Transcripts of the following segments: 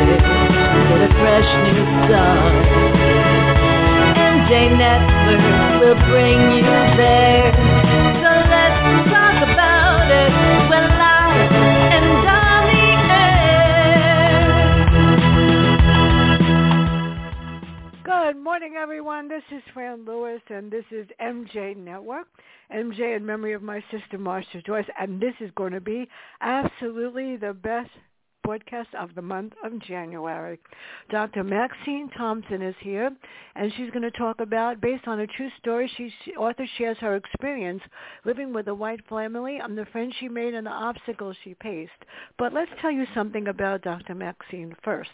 Get a fresh new. MJ Network will bring you there. So let's talk about it. Live and on the air. Good morning, everyone. This is Fran Lewis, and this is MJ Network. MJ in memory of my sister Marsha Joyce, and this is going to be absolutely the best broadcast of the month of January. Dr. Maxine Thompson is here, and she's going to talk about, based on a true story, she, she author shares her experience living with a white family and the friends she made and the obstacles she faced. But let's tell you something about Dr. Maxine first.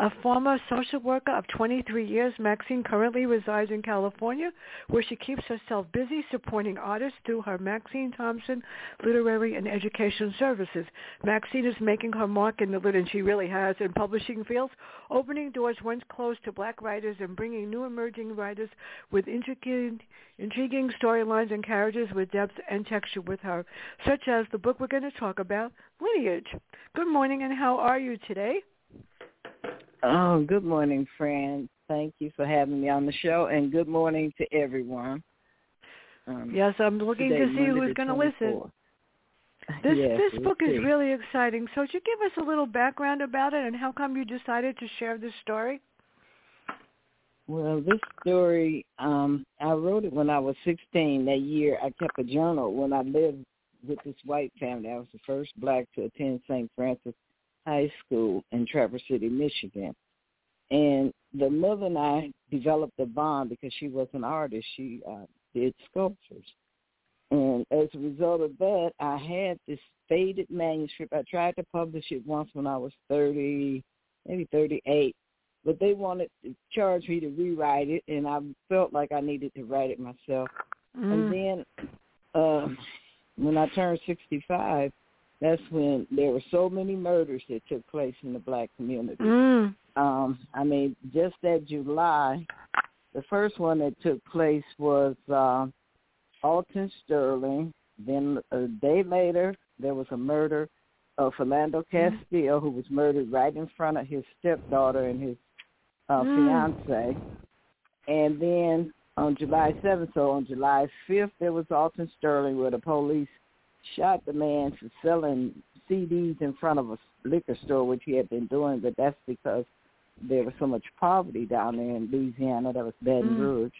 A former social worker of 23 years, Maxine currently resides in California, where she keeps herself busy supporting artists through her Maxine Thompson Literary and Education Services. Maxine is making her mark in the lit, and she really has, in publishing fields, opening doors once closed to black writers and bringing new emerging writers with intricate, intriguing storylines and characters with depth and texture with her, such as the book we're going to talk about, Lineage. Good morning, and how are you today? Oh, good morning, Fran. Thank you for having me on the show, and good morning to everyone. Um, Yes, I'm looking to see who's going to listen. This Yes, this book is really exciting. So, could you give us a little background about it and how come you decided to share this story? Well, this story, um, I wrote it when I was 16. That year, I kept a journal when I lived with this white family. I was the first black to attend St. Francis High School in Traverse City, Michigan. And the mother and I developed a bond because she was an artist. She uh, did sculptures. And as a result of that, I had this faded manuscript. I tried to publish it once when I was 30, maybe 38 but they wanted to charge me to rewrite it, and I felt like I needed to write it myself. Mm. And then uh, when I turned 65, that's when there were so many murders that took place in the black community. Mm. Um, I mean, just that July, the first one that took place was uh, Alton Sterling. Then a day later, there was a murder of Philando Castile, who was murdered right in front of his stepdaughter and his uh, Mm. fiance. And then on July 7th, so on July 5th, there was Alton Sterling where the police shot the man for selling CDs in front of a liquor store, which he had been doing, but that's because there was so much poverty down there in Louisiana. That was Baton Mm. Rouge.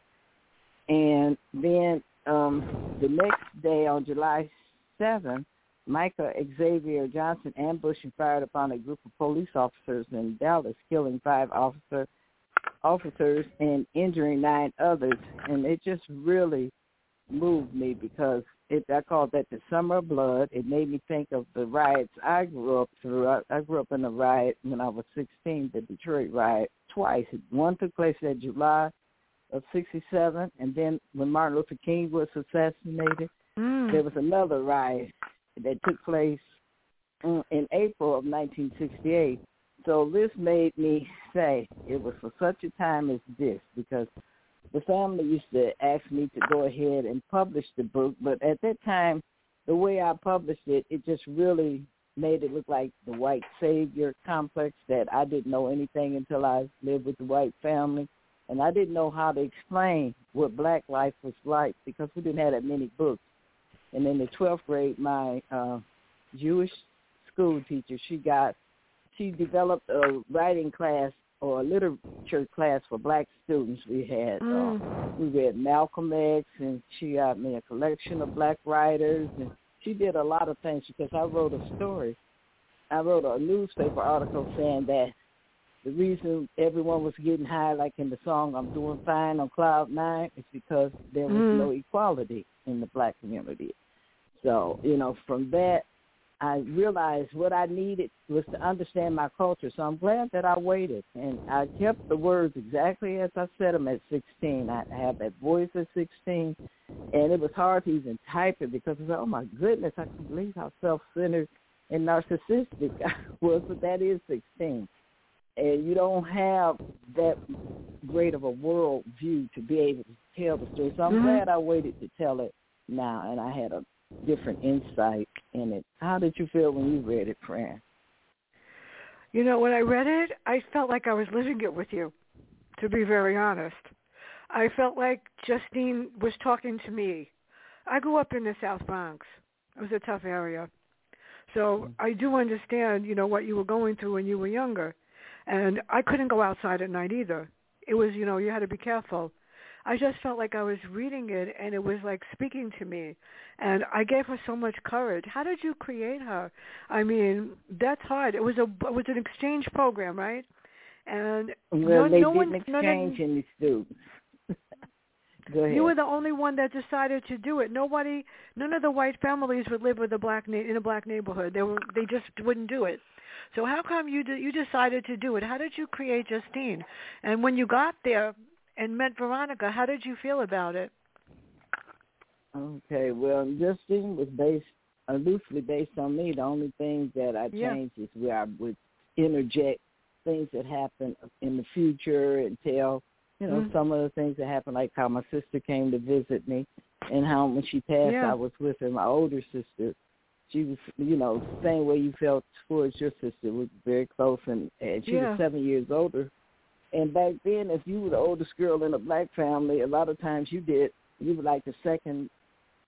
And then um, the next day on July 7th, Micah Xavier Johnson ambushed and fired upon a group of police officers in Dallas, killing five officer, officers and injuring nine others. And it just really moved me because it, I called that the summer of blood. It made me think of the riots I grew up through. I, I grew up in a riot when I was 16, the Detroit riot, twice. One took place in July of 67, and then when Martin Luther King was assassinated, Mm. there was another riot that took place mm, in April of 1968. So this made me say it was for such a time as this because the family used to ask me to go ahead and publish the book, but at that time, the way I published it, it just really made it look like the white savior complex that I didn't know anything until I lived with the white family. And I didn't know how to explain what black life was like because we didn't have that many books. And in the 12th grade, my uh, Jewish school teacher, she got, she developed a writing class or a literature class for black students. We had, uh, Mm. we read Malcolm X, and she got me a collection of black writers, and she did a lot of things because I wrote a story. I wrote a newspaper article saying that the reason everyone was getting high, like in the song "I'm Doing Fine" on Cloud Nine, is because there was Mm. no equality in the black community. So, you know, from that, I realized what I needed was to understand my culture. So I'm glad that I waited, and I kept the words exactly as I said them at 16. I have that voice at 16, and it was hard to even type it because I was like, oh my goodness, I can't believe how self-centered and narcissistic I was. But that is 16, and you don't have that great of a world view to be able to tell the story. So I'm Mhm. glad I waited to tell it now, and I had a different insight in it. How did you feel when you read it, Fran? You know, when I read it, I felt like I was living it with you, to be very honest. I felt like Justine was talking to me. I grew up in the South Bronx. It was a tough area. So mm-hmm. I do understand, you know, what you were going through when you were younger. And I couldn't go outside at night either. It was, you know, you had to be careful. I just felt like I was reading it and it was like speaking to me. And I gave her so much courage. How did you create her? I mean, that's hard. It was a it was an exchange program, right? And Well, no, they no didn't one, none of- exchange any students. Go ahead. you were the only one that decided to do it. Nobody, none of the white families would live with a black na- in a black neighborhood. They were, they just wouldn't do it. So how come you de- you decided to do it? How did you create Justine? And when you got there and met Veronica, how did you feel about it? Okay, well, Justine was based uh, loosely based on me. The only thing that I Yeah. changed is where I would interject things that happen in the future and tell, you know, Mm. some of the things that happened, like how my sister came to visit me, and how when she passed, Yeah. I was with her. My older sister, she was, you know, the same way you felt towards your sister was very close, and, and she Yeah. was seven years older. And back then, if you were the oldest girl in a black family, a lot of times you did, you were like the second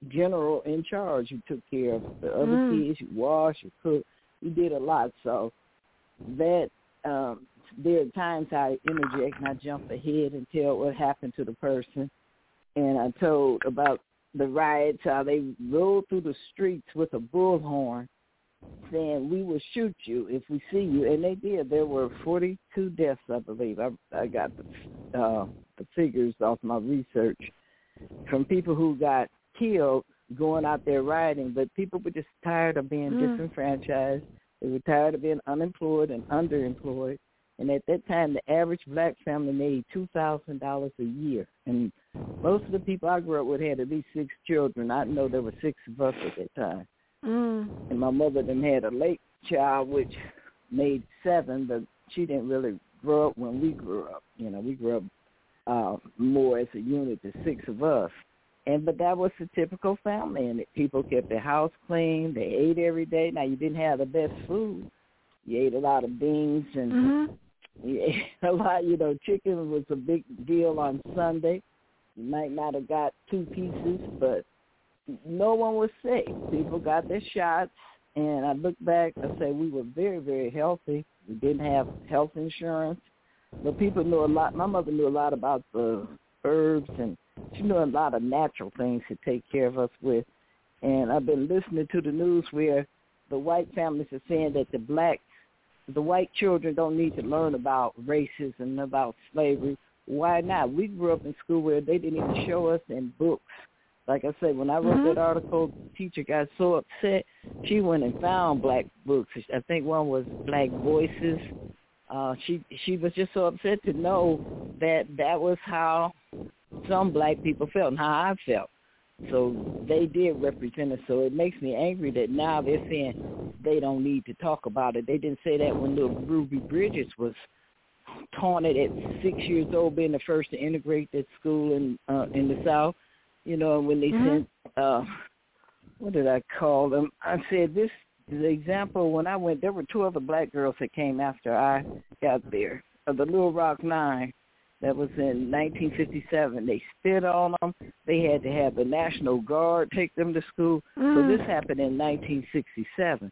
general in charge. You took care of the other Mm. kids, you washed, you cooked, you did a lot. So that um there are times I interject and I jump ahead and tell what happened to the person. And I told about the riots, how they rode through the streets with a bullhorn saying we will shoot you if we see you. And they did. There were 42 deaths i believe. I i got the uh the figures off my research from people who got killed going out there rioting. But people were just tired of being Mm. disenfranchised. They were tired of being unemployed and underemployed. And at that time the average black family made two thousand dollars a year. And most of the people i grew up with had at least six children. I know there were six of us at that time Mm. and my mother then had a late child which made seven but she didn't really grow up when we grew up. You know we grew up uh more as a unit the six of us. And but that was the typical family and people kept their house clean. They ate every day. Now you didn't have the best food. You ate a lot of beans and Mhm. you ate a lot. You know chicken was a big deal on sunday. You might not have got two pieces but no one was sick. People got their shots, and I look back, I say we were very, very healthy. We didn't have health insurance, but people knew a lot. My mother knew a lot about the herbs, and she knew a lot of natural things to take care of us with. And I've been listening to the news where the white families are saying that the black, the white children don't need to learn about racism, about slavery. Why not? We grew up in school where they didn't even show us in books like I said, when I wrote Mhm. that article, the teacher got so upset. She went and found black books. I think one was Black Voices. Uh, she she was just so upset to know that that was how some black people felt and how I felt. So they did represent us. So it makes me angry that now they're saying they don't need to talk about it. They didn't say that when little Ruby Bridges was taunted at six years old, being the first to integrate that school in uh, in the South you know, when they Mhm. sent uh what did I call them? I said this is the example when I went there were two other black girls that came after I got there. Of the Little Rock Nine that was in 1957. They spit on them. They had to have the National Guard take them to school. So Mm. this happened in 1967.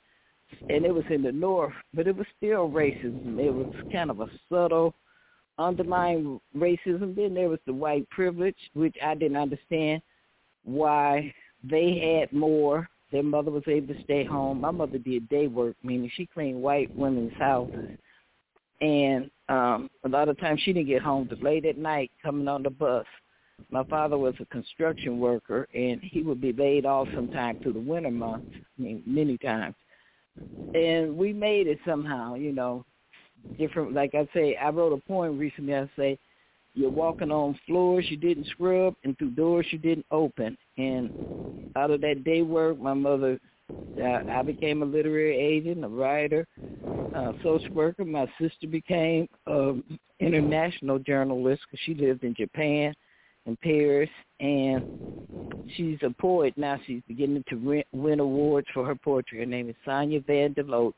And it was in the North, but it was still racism. It was kind of a subtle underlying racism. Then there was the white privilege, which I didn't understand why they had more. Their mother was able to stay home. My mother did day work, meaning she cleaned white women's houses. And um a lot of times she didn't get home till late at night coming on the bus. My father was a construction worker and he would be laid off sometime through the winter months, I mean many times. and we made it somehow. You know, different. Like I say, I wrote a poem recently. I say, you're walking on floors you didn't scrub and through doors you didn't open. And out of that day work, my mother, uh, I became a literary agent, a writer, a social worker. My sister became an international journalist because she lived in Japan in Paris, and she's a poet now. She's beginning to win awards for her poetry. Her name is Sonia Van der Loach,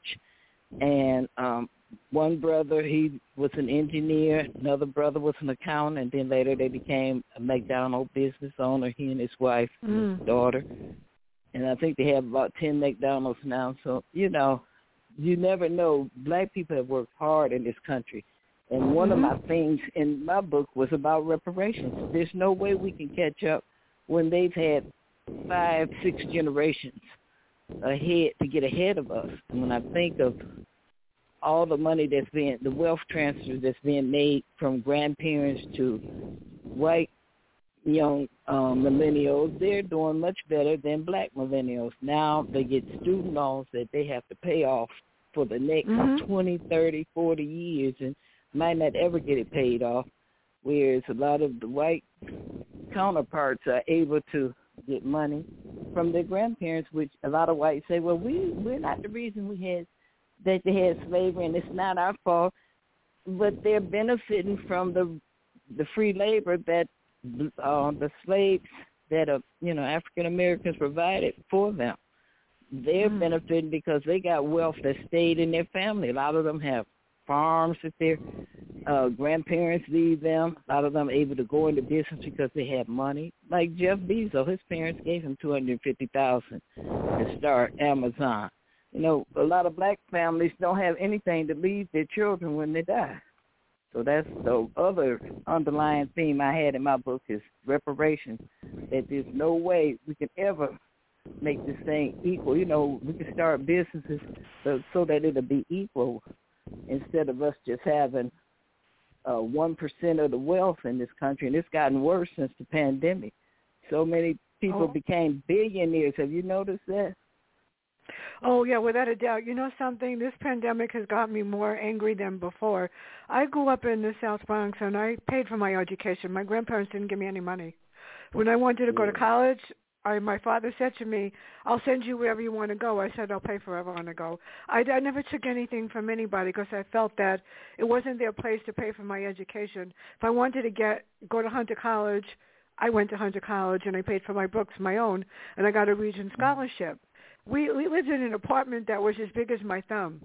and um, one brother he was an engineer, another brother was an accountant, and then later they became a McDonald business owner. He and his wife, and his daughter, and I think they have about ten McDonald's now. So you know, you never know. Black people have worked hard in this country and one mm-hmm. of my things in my book was about reparations. There's no way we can catch up when they've had five, six generations ahead to get ahead of us. And when I think of all the money that's being, the wealth transfer that's being made from grandparents to white young um, millennials, they're doing much better than black millennials. Now they get student loans that they have to pay off for the next mm-hmm. 20, 30, 40 years. And might not ever get it paid off, whereas a lot of the white counterparts are able to get money from their grandparents, which a lot of whites say, well, we we're not the reason we had that they had slavery, and it's not our fault, but they're benefiting from the the free labor that uh, the slaves that are you know African Americans provided for them. They're mm. benefiting because they got wealth that stayed in their family. A lot of them have farms that their uh, grandparents leave them. A lot of them able to go into business because they have money. Like Jeff Bezos, his parents gave him two hundred fifty thousand to start Amazon. You know, a lot of black families don't have anything to leave their children when they die. So that's the other underlying theme I had in my book is reparations. That there's no way we can ever make this thing equal. You know, we can start businesses so, so that it'll be equal instead of us just having uh, one uh, of the wealth in this country, and it's gotten worse since the pandemic. So many people oh. became billionaires. Have you noticed that? Oh yeah, without a doubt. You know something? This pandemic has got me more angry than before. I grew up in the South Bronx and I paid for my education. My grandparents didn't give me any money. When I wanted to go to college, I, my father said to me, "I'll send you wherever you want to go." I said, "I'll pay for wherever I want to go." I, I never took anything from anybody because I felt that it wasn't their place to pay for my education. If I wanted to get go to Hunter College, I went to Hunter College and I paid for my books, my own, and I got a Regent mm-hmm. scholarship. We we lived in an apartment that was as big as my thumb,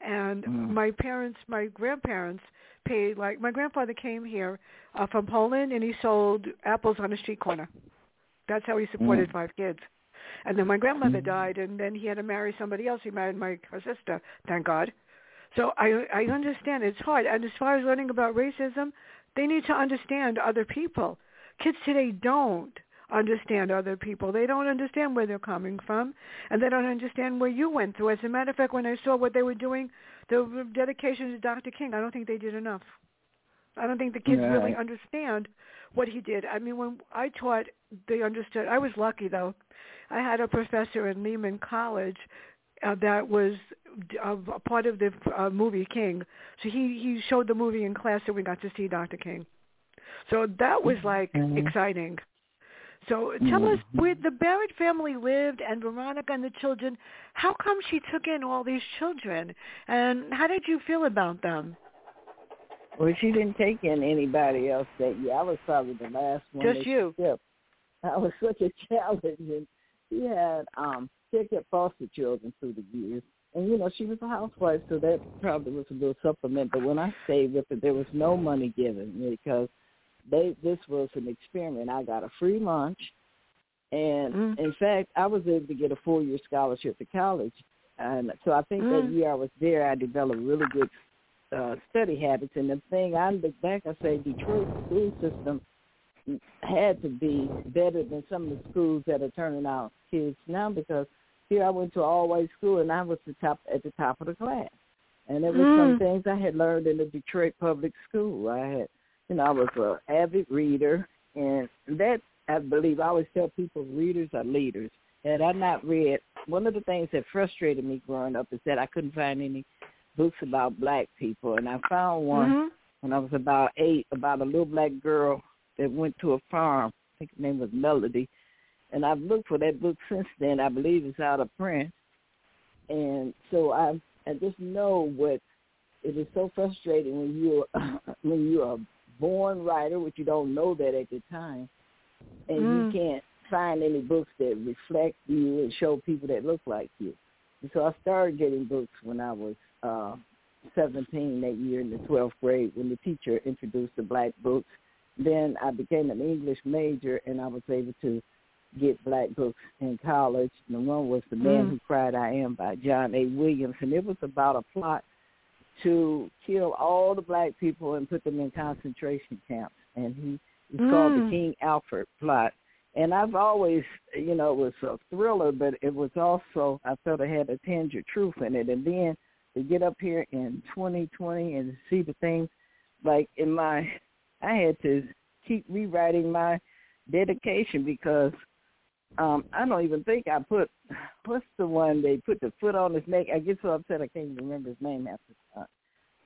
and mm. my parents, my grandparents paid like my grandfather came here uh, from Poland and he sold apples on a street corner. That's how he supported mm. five kids. And then my grandmother mm. died, and then he had to marry somebody else. He married my her sister, thank God. So I I understand it's hard. And as far as learning about racism, they need to understand other people. Kids today don't understand other people. They don't understand where they're coming from, and they don't understand where you went through. As a matter of fact, when I saw what they were doing, the dedication to Dr. King, I don't think they did enough. I don't think the kids yeah. really understand what he did. I mean, when I taught, they understood. I was lucky though. I had a professor in Lehman College uh, that was uh, a part of the uh, movie King. So he he showed the movie in class, and we got to see Dr. King. So that was like mm-hmm. exciting. So tell mm-hmm. us where the Barrett family lived and Veronica and the children. How come she took in all these children, and how did you feel about them? Well, she didn't take in anybody else that year. I was probably the last one. Just you. Shipped. I was such a challenge, and she had um she kept foster children through the years. And you know, she was a housewife, so that probably was a little supplement. But when I stayed with her, there was no money given because they this was an experiment. I got a free lunch, and mm. in fact, I was able to get a four year scholarship to college. And so I think mm. that year I was there, I developed really good uh, study habits. And the thing I look back, I say Detroit school system had to be better than some of the schools that are turning out kids now because here I went to all white school and I was the top at the top of the class. And there were mm. some things I had learned in the Detroit public school. I had, you know, I was an avid reader, and that I believe I always tell people readers are leaders. Had I not read one of the things that frustrated me growing up is that I couldn't find any books about black people, and I found one Mhm. when I was about eight about a little black girl that went to a farm. I think her name was Melody, and I've looked for that book since then. I believe it's out of print, and so I I just know what it is so frustrating when you're when you're a born writer, which you don't know that at the time, and Mm. you can't find any books that reflect you and show people that look like you. And so I started getting books when I was uh 17 that year in the 12th grade when the teacher introduced the black books. Then I became an English major and I was able to get black books in college. And one was The Man Mm. Who Cried I Am by John A. Williams. And it was about a plot to kill all the black people and put them in concentration camps. And he it's called the Mm. King Alfred plot. And I've always, you know, it was a thriller, but it was also, I felt it had a tinge of truth in it. And then to get up here in 2020 and see the things like in my, I had to keep rewriting my dedication because um I don't even think I put, what's the one they put the foot on his neck? I get so upset I can't even remember his name after uh,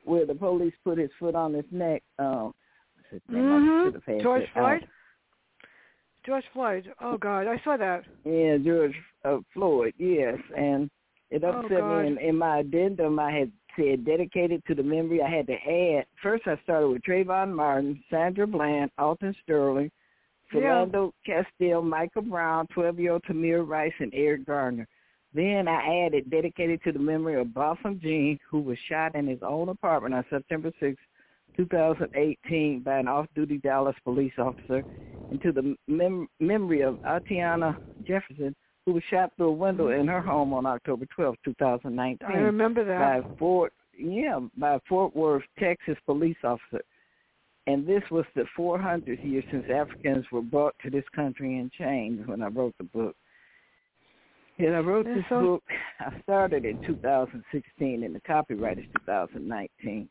where the police put his foot on his neck. Um, what's his name? I should have had Mhm. George. Uh, Floyd. George Floyd. Oh God, I saw that. Yeah, George uh, Floyd, yes. And it Oh, upset God. me. In, in my addendum, I had said dedicated to the memory. I had to add, first I started with Trayvon Martin, Sandra Bland, Alton Sterling, Yeah. Philando Castile, Michael Brown, 12-year-old Tamir Rice, and Eric Garner. Then I added dedicated to the memory of Botham Jean, who was shot in his own apartment on September 6, 2018 by an off-duty Dallas police officer, and to the mem- memory of Atatiana Jefferson, who was shot through a window in her home on October 12, 2019 I remember by. Fort yeah by Fort Worth, Texas police officer. And this was the 400th year since Africans were brought to this country in chains when I wrote the book. And I wrote this so- book, I started in 2016 and the copyright is 2019.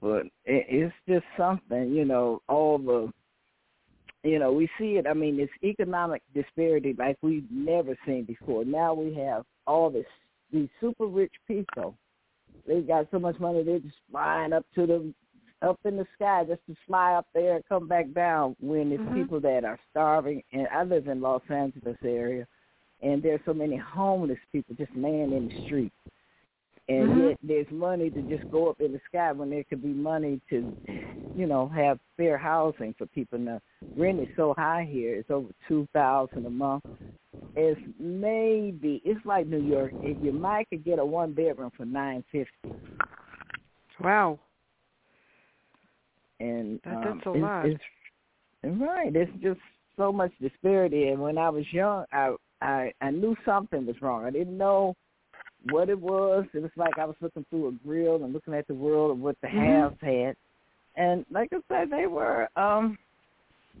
But it, it's just something, you know, all the, you know, we see it, I mean, it's economic disparity like we've never seen before. Now we have all this, these super rich people. They've got so much money, they're just flying up to the up in the sky just to fly up there and come back down when it's Mhm. people that are starving and I live in Los Angeles area and there's so many homeless people just laying in the street. And Mhm. yet there's money to just go up in the sky when there could be money to, you know, have fair housing for people. Now rent is so high here; it's over two thousand a month. It's maybe it's like New York. If you might could get a one bedroom for nine fifty, Wow. And That- um, that's a it's, lot. It's, right. It's just so much disparity. And when I was young, I I I knew something was wrong. I didn't know what it was. It was like I was looking through a grill and looking at the world of what the Mhm. haves had. And like I said, they were um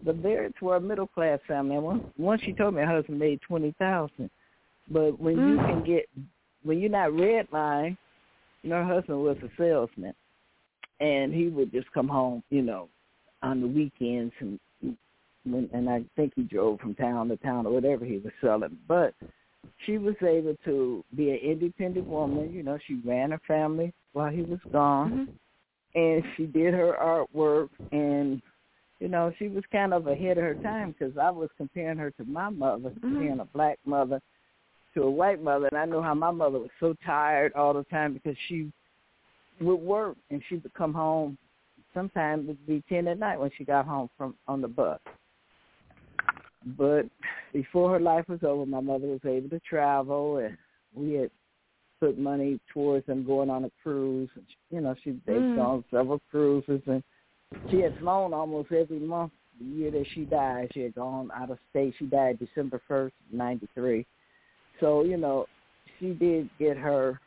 the Barretts were a middle class family. And once once she told me her husband made twenty thousand. But when you Mm. can get when you're not redline, you know, her husband was a salesman and he would just come home, you know, on the weekends and when and I think he drove from town to town or whatever he was selling. But she was able to be an independent woman. You know, she ran her family while he was gone, Mhm. and she did her artwork. And you know, she was kind of ahead of her time because I was comparing her to my mother, comparing a black mother to a white mother, and I know how my mother was so tired all the time because she would work and she would come home. Sometimes it'd be ten at night when she got home from on the bus. But before her life was over, my mother was able to travel, and we had put money towards them going on a cruise. You know, she they've Mm. gone several cruises, and she had flown almost every month. The year that she died, she had gone out of state. She died December first, ninety three. So you know, she did get her,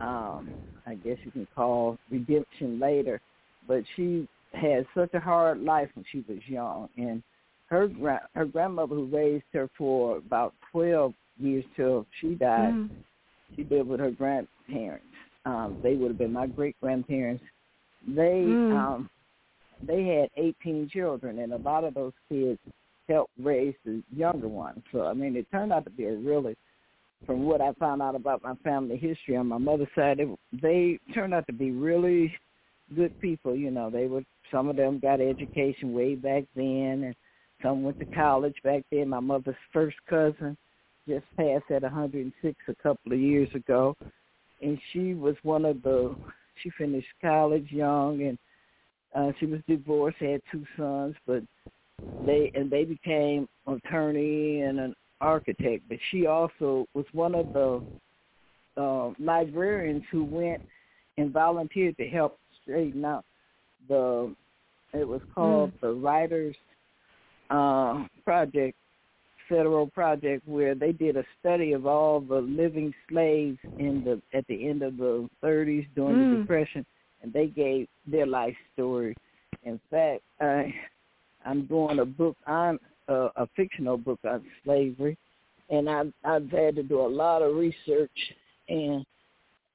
um, I guess you can call redemption later, but she had such a hard life when she was young, and her gra- her grandmother who raised her for about twelve years till she died. Mhm. She lived with her grandparents. Um, they would have been my great grandparents. They Mm. um, they had eighteen children, and a lot of those kids helped raise the younger ones. So I mean, it turned out to be a really from what I found out about my family history on my mother's side, they, they turned out to be really good people. You know, they were some of them got education way back then, and some went to college back then. My mother's first cousin just passed at 106 a couple of years ago, and she was one of the. She finished college young, and uh, she was divorced, had two sons, but they and they became attorney and an architect. But she also was one of the uh, librarians who went and volunteered to help straighten out the. It was called mm. the Writers uh, Project, federal project, where they did a study of all the living slaves in the at the end of the 30s during mm. the Depression, and they gave their life story. In fact, I I'm doing a book on uh, a fictional book on slavery, and I've I've had to do a lot of research. And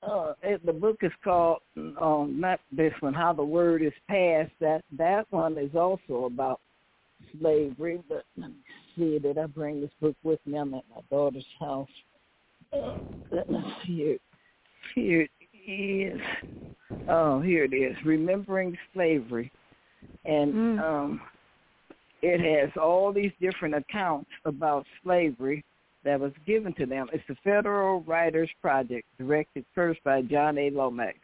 uh, it, the book is called um, not this one, How the Word is Passed. That that one is also about slavery. But let me see, did I bring this book with me? I'm at my daughter's house. Uh, let me see it. Here it is. Oh, here it is. Remembering Slavery. And mm. um it has all these different accounts about slavery that was given to them. It's the Federal Writers Project, directed first by John A. Lomax,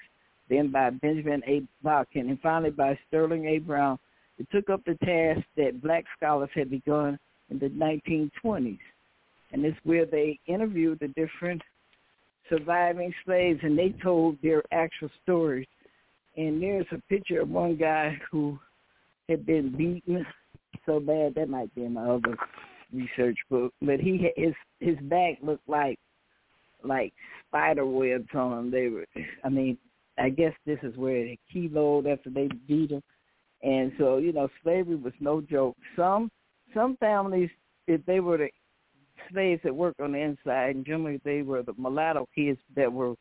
then by Benjamin A. Botkin, and finally by Sterling A. Brown. It took up the task that black scholars had begun in the 1920s. And it's where they interviewed the different surviving slaves and they told their actual stories. And there's a picture of one guy who had been beaten so bad that might be in my other research book. But he his his back looked like like spider webs on him. They were, I mean, I guess this is where they kiloed after they beat him, and so you know, slavery was no joke. Some some families, if they were the slaves that worked on the inside, and generally they were the mulatto kids that were,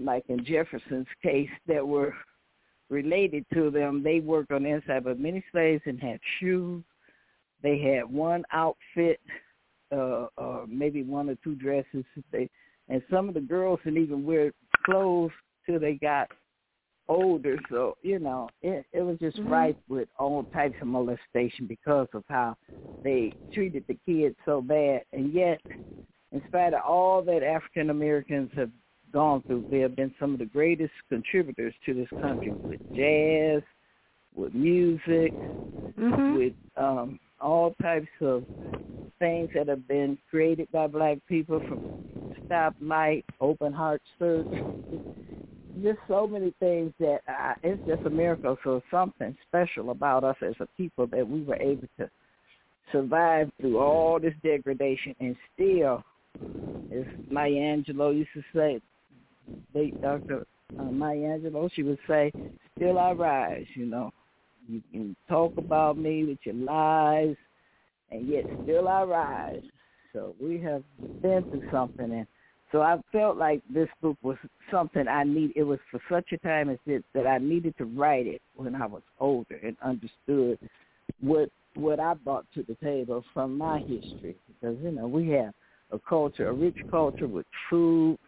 like in Jefferson's case, that were related to them, they worked on the inside. But many slaves and had shoes. They had one outfit, uh, or maybe one or two dresses. They and some of the girls didn't even wear clothes till they got older. So you know, it it was just mm-hmm. rife with all types of molestation because of how they treated the kids so bad. And yet, in spite of all that African Americans have gone through. They have been some of the greatest contributors to this country with jazz, with music, mm-hmm. with um, all types of things that have been created by black people from stoplight, open heart surgery, just so many things that uh, it's just a miracle. So something special about us as a people that we were able to survive through all this degradation and still, as Maya Angelou used to say, late Dr. Uh, Maya Angelou, she would say, still I rise, you know. You can talk about me with your lies, and yet still I rise. So we have been through something, and so I felt like this book was something I need. It was for such a time as this that I needed to write it when I was older and understood what what I brought to the table from my history. Because you know we have a culture, a rich culture with food,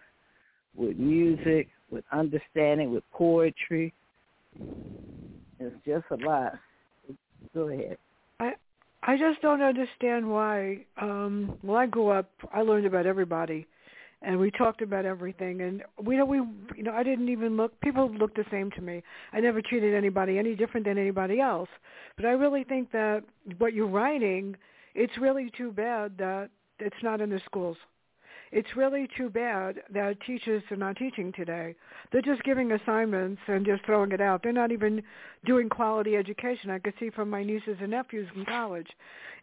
with music, with understanding, with poetry. It's just a lot. Go ahead. I I just don't understand why. Um, when I grew up, I learned about everybody, and we talked about everything. And we know we you know I didn't even look. People looked the same to me. I never treated anybody any different than anybody else. But I really think that what you're writing, it's really too bad that it's not in the schools. It's really too bad that teachers are not teaching today. They're just giving assignments and just throwing it out. They're not even doing quality education. I could see from my nieces and nephews in college.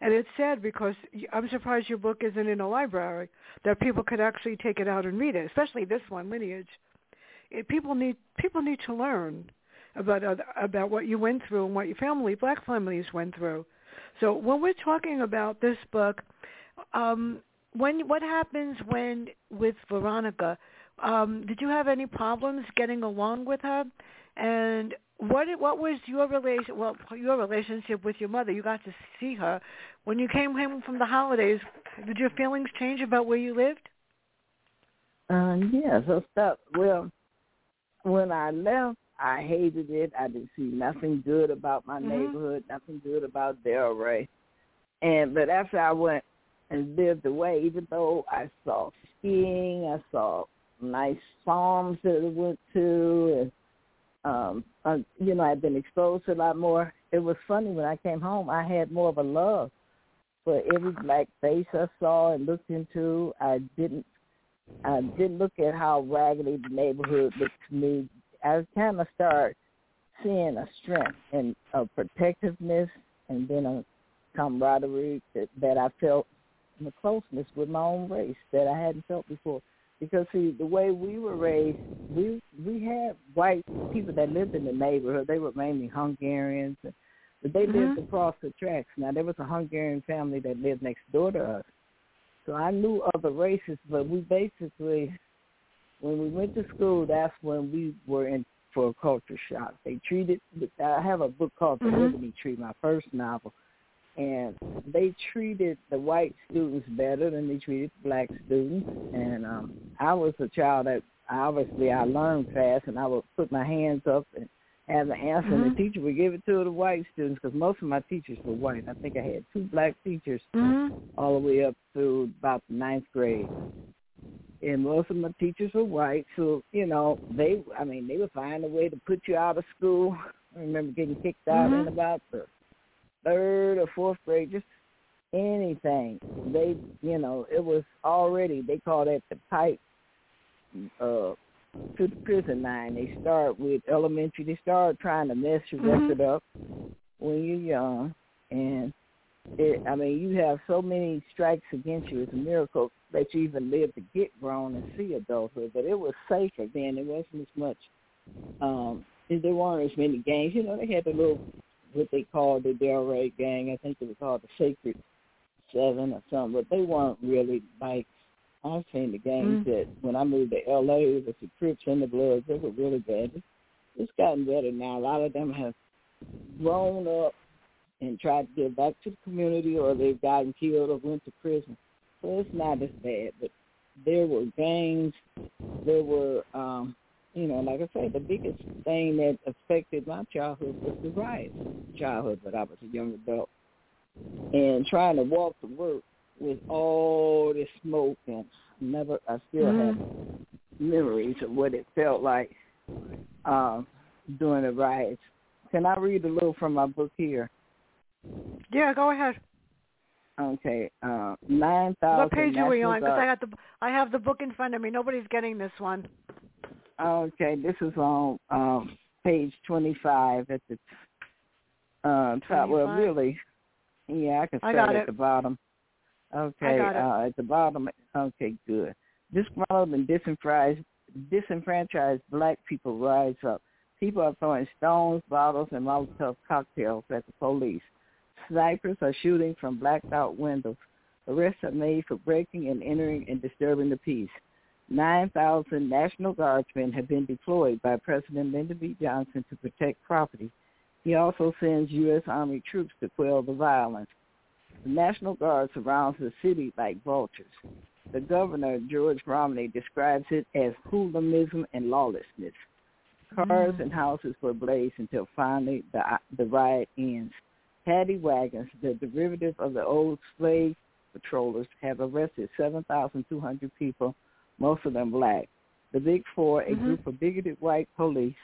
And it's sad because I'm surprised your book isn't in a library, that people could actually take it out and read it, especially this one, Lineage. It, people need people need to learn about uh, about what you went through and what your family, black families, went through. So when we're talking about this book, um, when what happens when with Veronica? Um, did you have any problems getting along with her? And what what was your relation? Well, your relationship with your mother. You got to see her when you came home from the holidays. Did your feelings change about where you lived? Um, yeah, so. Well, when I left, I hated it. I didn't see nothing good about my Mhm. neighborhood, nothing good about Delray. And but after I went and lived away, even though I saw skiing, I saw nice farms that I went to, and um, uh, you know, I'd been exposed to a lot more. It was funny when I came home. I had more of a love for every black face I saw and looked into. I didn't I didn't look at how raggedy the neighborhood looked to me. I kind of started seeing a strength and a protectiveness, and then a camaraderie that, that I felt, and a closeness with my own race that I hadn't felt before. Because see, the way we were raised, we we had white people that lived in the neighborhood. They were mainly Hungarians, but they lived Mhm. across the tracks. Now there was a Hungarian family that lived next door to us, so I knew other races. But we basically, when we went to school, that's when we were in for a culture shock. They treated. I have a book called The Mhm. Liberty Tree, my first novel, and they treated the white students better than they treated the black students. And um, I was a child that obviously I learned fast, and I would put my hands up and have the answer, and Mhm. the teacher would give it to the white students because most of my teachers were white. I think I had two black teachers Mhm. all the way up to about the ninth grade. And most of my teachers were white, so you know they. I mean, they would find a way to put you out of school. I remember getting kicked out in Mhm. about the third or fourth grade, just anything. They, you know, it was already. They called that the pipe uh, to the prison line. They start with elementary. They start trying to mess your Mhm. record up when you're young, and it, I mean, you have so many strikes against you. It's a miracle that you even live to get grown and see adulthood. But it was safer then. There wasn't as much. Um, there weren't as many gangs. You know, they had the little what they called the Delray gang. I think it was called the Sacred Seven or something. But they weren't really like I've seen the gangs Mm. that when I moved to L.A. with the Crips and the Bloods. They were really bad. It's, it's gotten better now. A lot of them have grown up and tried to get back to the community or they've gotten killed or went to prison. So it's not as bad. But there were gangs, there were um you know, like I said, the biggest thing that affected my childhood was the riots. Childhood, but I was a young adult. And trying to walk to work with all this smoke and never I still have memories of what it felt like um during the riots. Can I read a little from my book here? Yeah, go ahead. Okay, uh, nine thousand. What page are we on? Because I got the I have the book in front of me. Nobody's getting this one. Okay, this is on um, page twenty-five at the uh, top. Well, really, yeah, I can I start got at the bottom. Okay. Uh, at the bottom. Okay, good. Disgruntled and disenfranchised, disenfranchised black people rise up. People are throwing stones, bottles, and Molotov cocktails at the police. Snipers are shooting from blacked out windows. Arrests are made for breaking and entering and disturbing the peace. 9,000 National Guardsmen have been deployed by President Lyndon B. Johnson to protect property. He also sends U.S. Army troops to quell the violence. The National Guard surrounds the city like vultures. The governor, George Romney, describes it as hooliganism and lawlessness. Cars Mm. and houses were ablaze until finally the, the riot ends. Paddy wagons, the derivative of the old slave patrollers, have arrested 7,200 people, most of them black. The Big Four, a Mhm. group of bigoted white police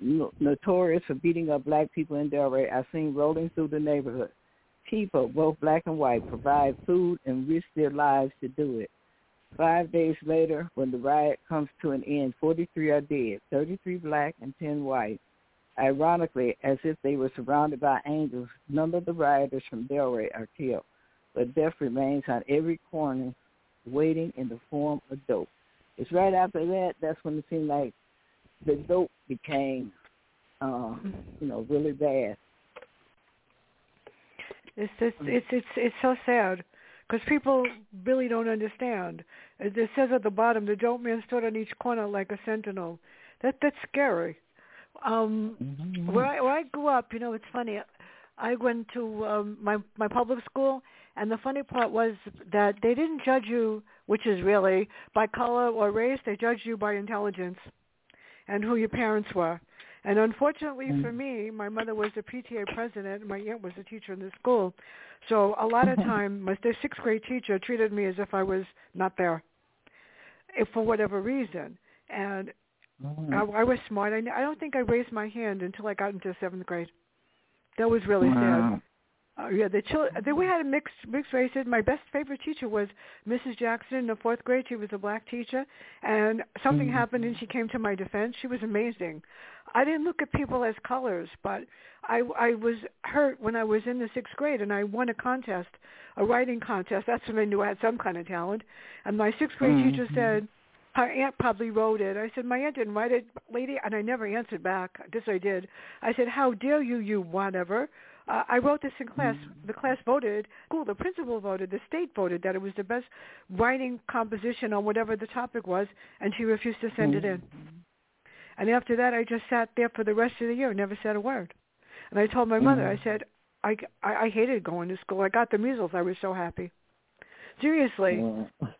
no- notorious for beating up black people in Delray, are seen rolling through the neighborhood. People, both black and white, provide food and risk their lives to do it. Five days later, when the riot comes to an end, 43 are dead, 33 black and 10 white. Ironically, as if they were surrounded by angels, none of the rioters from Delray are killed, but death remains on every corner, waiting in the form of dope. It's right after that, that's when it seemed like the dope became, uh, you know, really bad. It's it's it's it's it's so sad because people really don't understand. It it says at the bottom, the dope man stood on each corner like a sentinel. That that's scary. Um, Mm-hmm. where I where I grew up, you know, it's funny. I went to um, my my public school, and the funny part was that they didn't judge you, which is really by color or race. They judged you by intelligence and who your parents were. And unfortunately for Mm. me, my mother was the PTA president, and my aunt was a teacher in the school. So a lot of time, my sixth grade teacher treated me as if I was not there, if for whatever reason. And. I, I was smart. I, I don't think I raised my hand until I got into seventh grade. That was really sad. Uh, yeah, the children. Then we had a mixed mixed races. My best favorite teacher was Mrs. Jackson in the fourth grade. She was a black teacher, and something Mhm. happened, and she came to my defense. She was amazing. I didn't look at people as colors, but I I was hurt when I was in the sixth grade, and I won a contest, a writing contest. That's when I knew I had some kind of talent. And my sixth grade teacher Mhm. said, her aunt probably wrote it. I said, my aunt didn't write it, lady, and I never answered back. This I did. I said, how dare you, you whatever. Uh, I wrote this in class. The class voted, school, the principal voted, the state voted that it was the best writing composition on whatever the topic was, and she refused to send it in. And after that, I just sat there for the rest of the year never said a word. And I told my mother, I Mhm. said, I, I, I hated going to school. I got the measles. I was so happy. Seriously.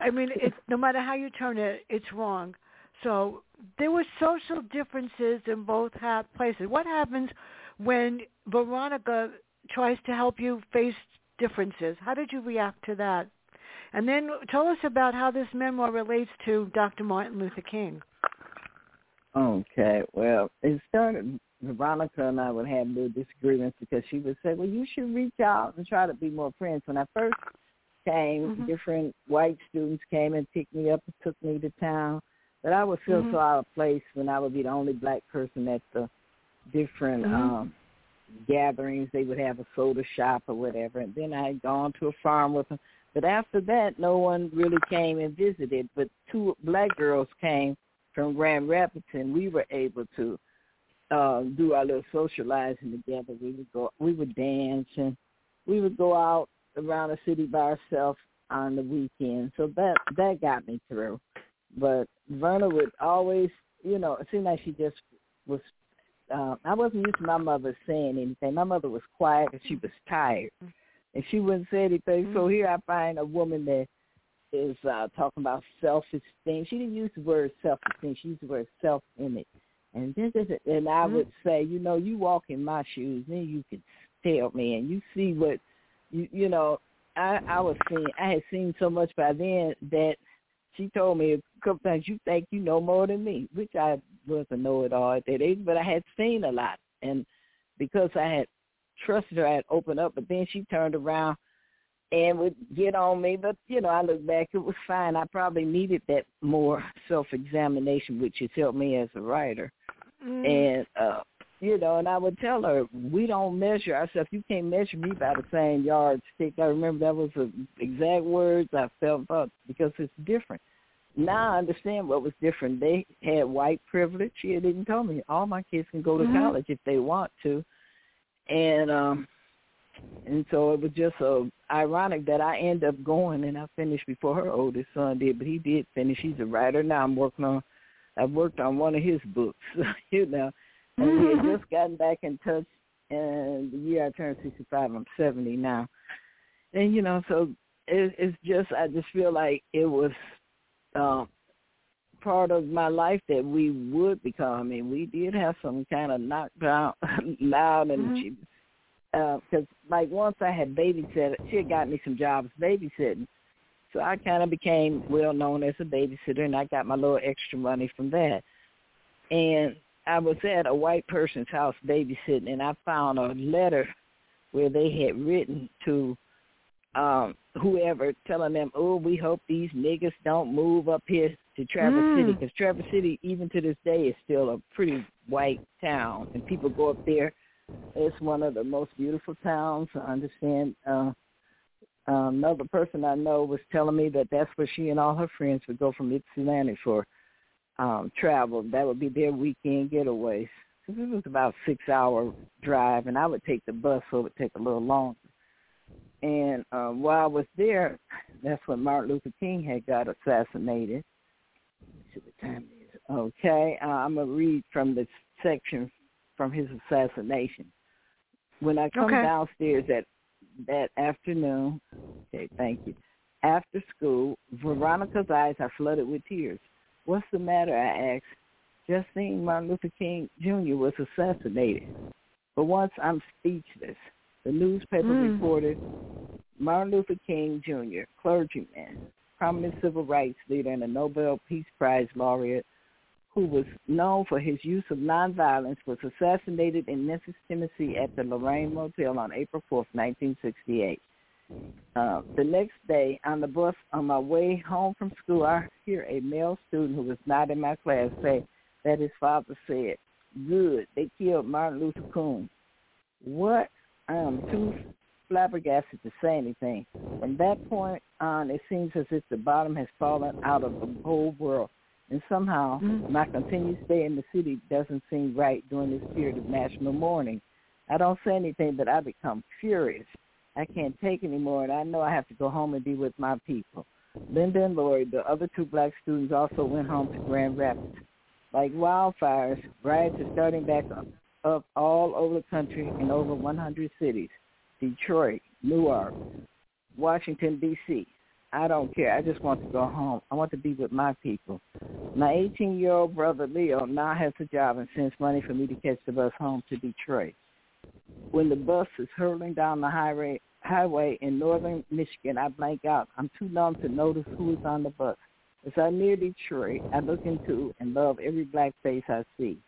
I mean, it's no matter how you turn it, it's wrong. So there were social differences in both ha- places. What happens when Veronica tries to help you face differences? How did you react to that? And then tell us about how this memoir relates to Dr. Martin Luther King. Okay, well, it started. Veronica and I would have little disagreements because she would say, "Well, you should reach out and try to be more friends." When I first came, Mhm. different white students came and picked me up and took me to town, but I would feel Mhm. so out of place when I would be the only black person at the different Mhm. um gatherings. They would have a soda shop or whatever, and then I had gone to a farm with them. But after that, no one really came and visited. But two black girls came from Grand Rapids, and we were able to uh, do our little socializing together. We would go, we would dance, and we would go out around the city by ourselves on the weekend. So that that got me through. But Verna would always, you know, it seemed like she just was. Uh, I wasn't used to my mother saying anything. My mother was quiet and she was tired, and she wouldn't say anything. So here I find a woman that is uh, talking about self-esteem. She didn't use the word self-esteem. She used the word self-image. And then, and I would say, you know, you walk in my shoes, then you could tell me, and you see what, you you know, I I was seeing, I had seen so much by then that she told me a couple times, you think you know more than me, which I was a know-it-all at that age, but I had seen a lot, and because I had trusted her, I had opened up, but then she turned around and would get on me. But you know, I look back, it was fine. I probably needed that more self-examination, which has helped me as a writer. Mm. And uh, you know, and I would tell her, we don't measure ourselves. You can't measure me by the same yardstick. I remember that was the exact words I felt about because it's different. Now I understand what was different. They had white privilege. She didn't tell me all my kids can go to Mhm. college if they want to, and um, and so it was just so ironic that I ended up going and I finished before her oldest son did, but he did finish. He's a writer now. I'm working on. I've worked on one of his books, you know, and we had just gotten back in touch. And the year I turned 65, I'm 70 now, and you know, so it, it's just I just feel like it was um, part of my life that we would become. I mean, we did have some kind of knockdown, loud, and Mhm. she because like once I had babysat, she had got me some jobs babysitting, so I kind of became well known as a babysitter, and I got my little extra money from that. And I was at a white person's house babysitting, and I found a letter where they had written to um whoever telling them, "Oh, we hope these niggas don't move up here to Traverse Mm. City because Traverse City, even to this day, is still a pretty white town, and people go up there. It's one of the most beautiful towns. I understand. Uh, um, another person I know was telling me that that's where she and all her friends would go from Ypsilanti for um, travel. That would be their weekend getaways. So it was about six-hour drive, and I would take the bus, so it would take a little longer. And uh, while I was there, that's when Martin Luther King had got assassinated. Let's see what time it is. Okay, uh, I'm gonna read from the section from his assassination. When I come Okay. downstairs that that afternoon, okay, thank you. After school, Veronica's eyes are flooded with tears. What's the matter? I asked. Just seeing Martin Luther King Jr. was assassinated. For once, I'm speechless. The newspaper Mm. reported Martin Luther King Jr., clergyman, prominent civil rights leader, and a Nobel Peace Prize laureate, who was known for his use of nonviolence, was assassinated in Memphis, Tennessee at the Lorraine Motel on April 4th, 1968. Uh, the next day, on the bus on my way home from school, I hear a male student who was not in my class say that his father said, good, they killed Martin Luther King. What? I am too flabbergasted to say anything. From that point on, it seems as if the bottom has fallen out of the whole world. And somehow, Mm. my continued stay in the city doesn't seem right during this period of national mourning. I don't say anything, but I become furious. I can't take anymore, and I know I have to go home and be with my people. Linda and Lori, the other two black students, also went home to Grand Rapids. Like wildfires, riots are starting back up, up all over the country in over 100 cities. Detroit, Newark, Washington, D.C. I don't care. I just want to go home. I want to be with my people. My 18-year-old brother Leo now has a job and sends money for me to catch the bus home to Detroit. When the bus is hurtling down the highway, highway in northern Michigan, I blank out. I'm too numb to notice who is on the bus. As I near Detroit, I look into and love every black face I see.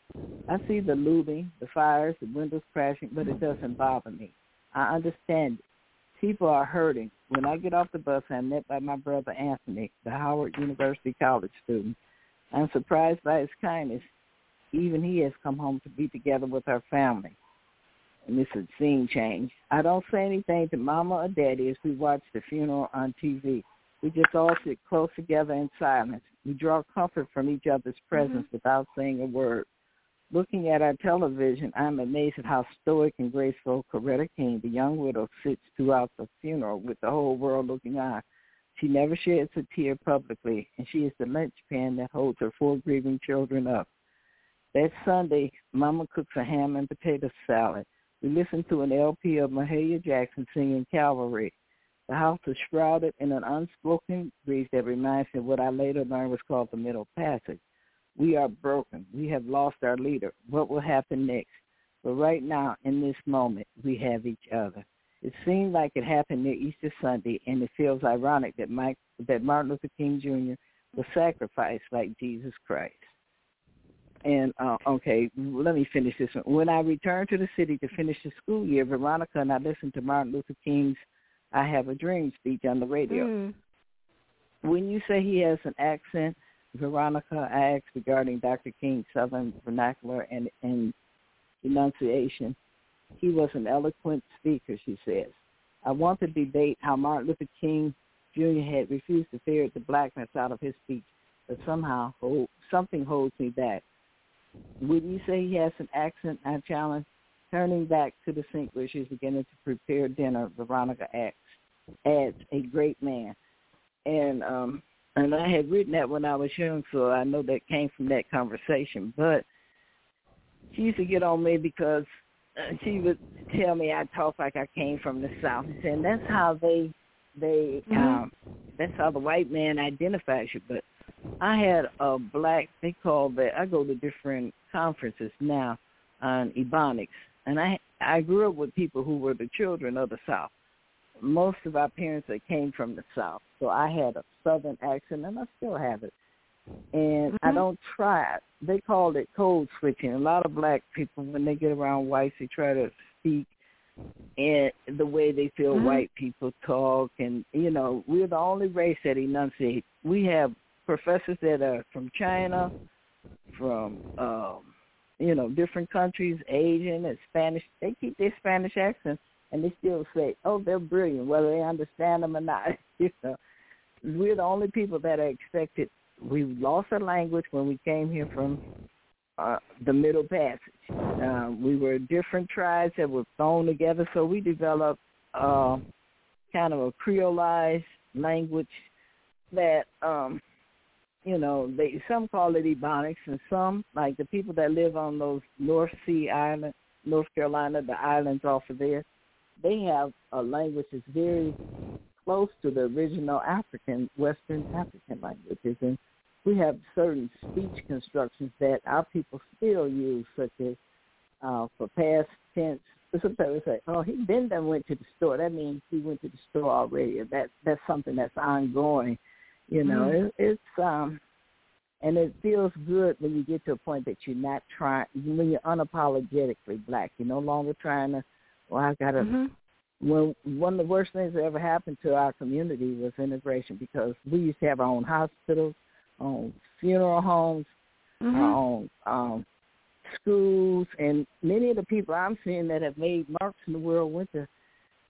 I see the looting, the fires, the windows crashing, but it doesn't bother me. I understand it. People are hurting. When I get off the bus, I'm met by my brother Anthony, the Howard University College student. I'm surprised by his kindness. Even he has come home to be together with our family. And this is scene change. I don't say anything to mama or daddy as we watch the funeral on TV. We just all sit close together in silence. We draw comfort from each other's mm-hmm. presence without saying a word. Looking at our television, I'm amazed at how stoic and graceful Coretta King, the young widow, sits throughout the funeral with the whole world looking on. She never sheds a tear publicly, and she is the linchpin that holds her four grieving children up. That Sunday, Mama cooks a ham and potato salad. We listen to an LP of Mahalia Jackson singing Calvary. The house was shrouded in an unspoken grief that reminds me of what I later learned was called the Middle Passage. We are broken. We have lost our leader. What will happen next? But right now, in this moment, we have each other. It seemed like it happened near Easter Sunday, and it feels ironic that Mike, that Martin Luther King Jr. was sacrificed like Jesus Christ. And uh, okay, let me finish this one. When I returned to the city to finish the school year, Veronica and I listened to Martin Luther King's "I Have a Dream" speech on the radio. Mm. When you say he has an accent, Veronica, I asked regarding Dr. King's Southern vernacular and, and enunciation. He was an eloquent speaker, she says. I want to debate how Martin Luther King Jr. had refused to ferret the blackness out of his speech, but somehow hold, something holds me back. Would you say he has an accent? I challenge. Turning back to the sink where she's beginning to prepare dinner, Veronica acts, adds, a great man. And um and I had written that when I was young, so I know that came from that conversation. But she used to get on me because uh, she would tell me I talk like I came from the South, and that's how they they Mhm. um that's how the white man identifies you. But I had a black they call that I go to different conferences now on Ebonics, and I I grew up with people who were the children of the South. Most of our parents that came from the South, so I had a Southern accent, and I still have it. And I Mhm. don't try. They called it code switching. A lot of black people, when they get around whites, they try to speak in the way they feel Mhm. white people talk. And, you know, we're the only race that enunciate. We have professors that are from China, from, um, you know, different countries, Asian and Spanish. They keep their Spanish accent, and they still say, oh, they're brilliant, whether they understand them or not. you know, we're the only people that are expected. We lost our language when we came here from uh, the Middle Passage. Um, we were different tribes that were thrown together, so we developed uh, kind of a creolized language that, um, you know, they some call it Ebonics, and some, like the people that live on those North Sea islands, North Carolina, the islands off of there, they have a language that's very close to the original African, Western African languages, and we have certain speech constructions that our people still use, such as uh, for past tense. Sometimes we say, "Oh, he then then went to the store." That means he went to the store already. That that's something that's ongoing. You know, mm-hmm. it, it's um, and it feels good when you get to a point that you're not trying when you're unapologetically black. You're no longer trying to. Well, I gotta. Mm-hmm. When one of the worst things that ever happened to our community was integration because we used to have our own hospitals, our own funeral homes, mm-hmm. our own um, schools, and many of the people I'm seeing that have made marks in the world went to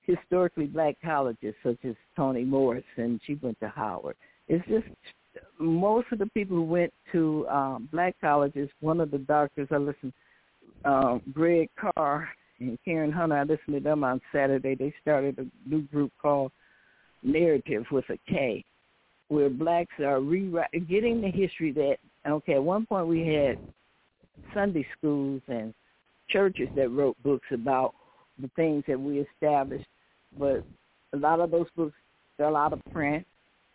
historically black colleges, such as Toni Morris, and she went to Howard. It's just most of the people who went to um, black colleges. One of the doctors I listened, uh, Greg Carr and Karen Hunter. I listened to them on Saturday. They started a new group called Narrative with a K, where blacks are rewriting, getting the history that. Okay, at one point we had Sunday schools and churches that wrote books about the things that we established, but a lot of those books fell out of print,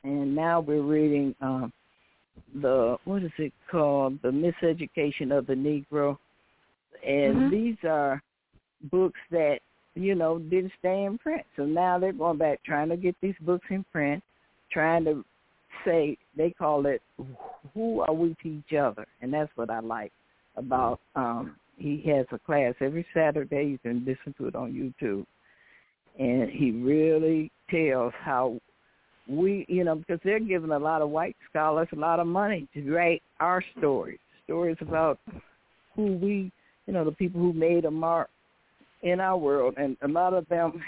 and now we're reading um, the what is it called, the Miseducation of the Negro, and mm-hmm. these are books that you know didn't stay in print. So now they're going back trying to get these books in print, trying to say they call it who are we to each other, and that's what I like about um he has a class every Saturday. You can listen to it on YouTube. And he really tells how we, you know, because they're giving a lot of white scholars a lot of money to write our stories, stories about who we, you know, the people who made a mark in our world. And a lot of them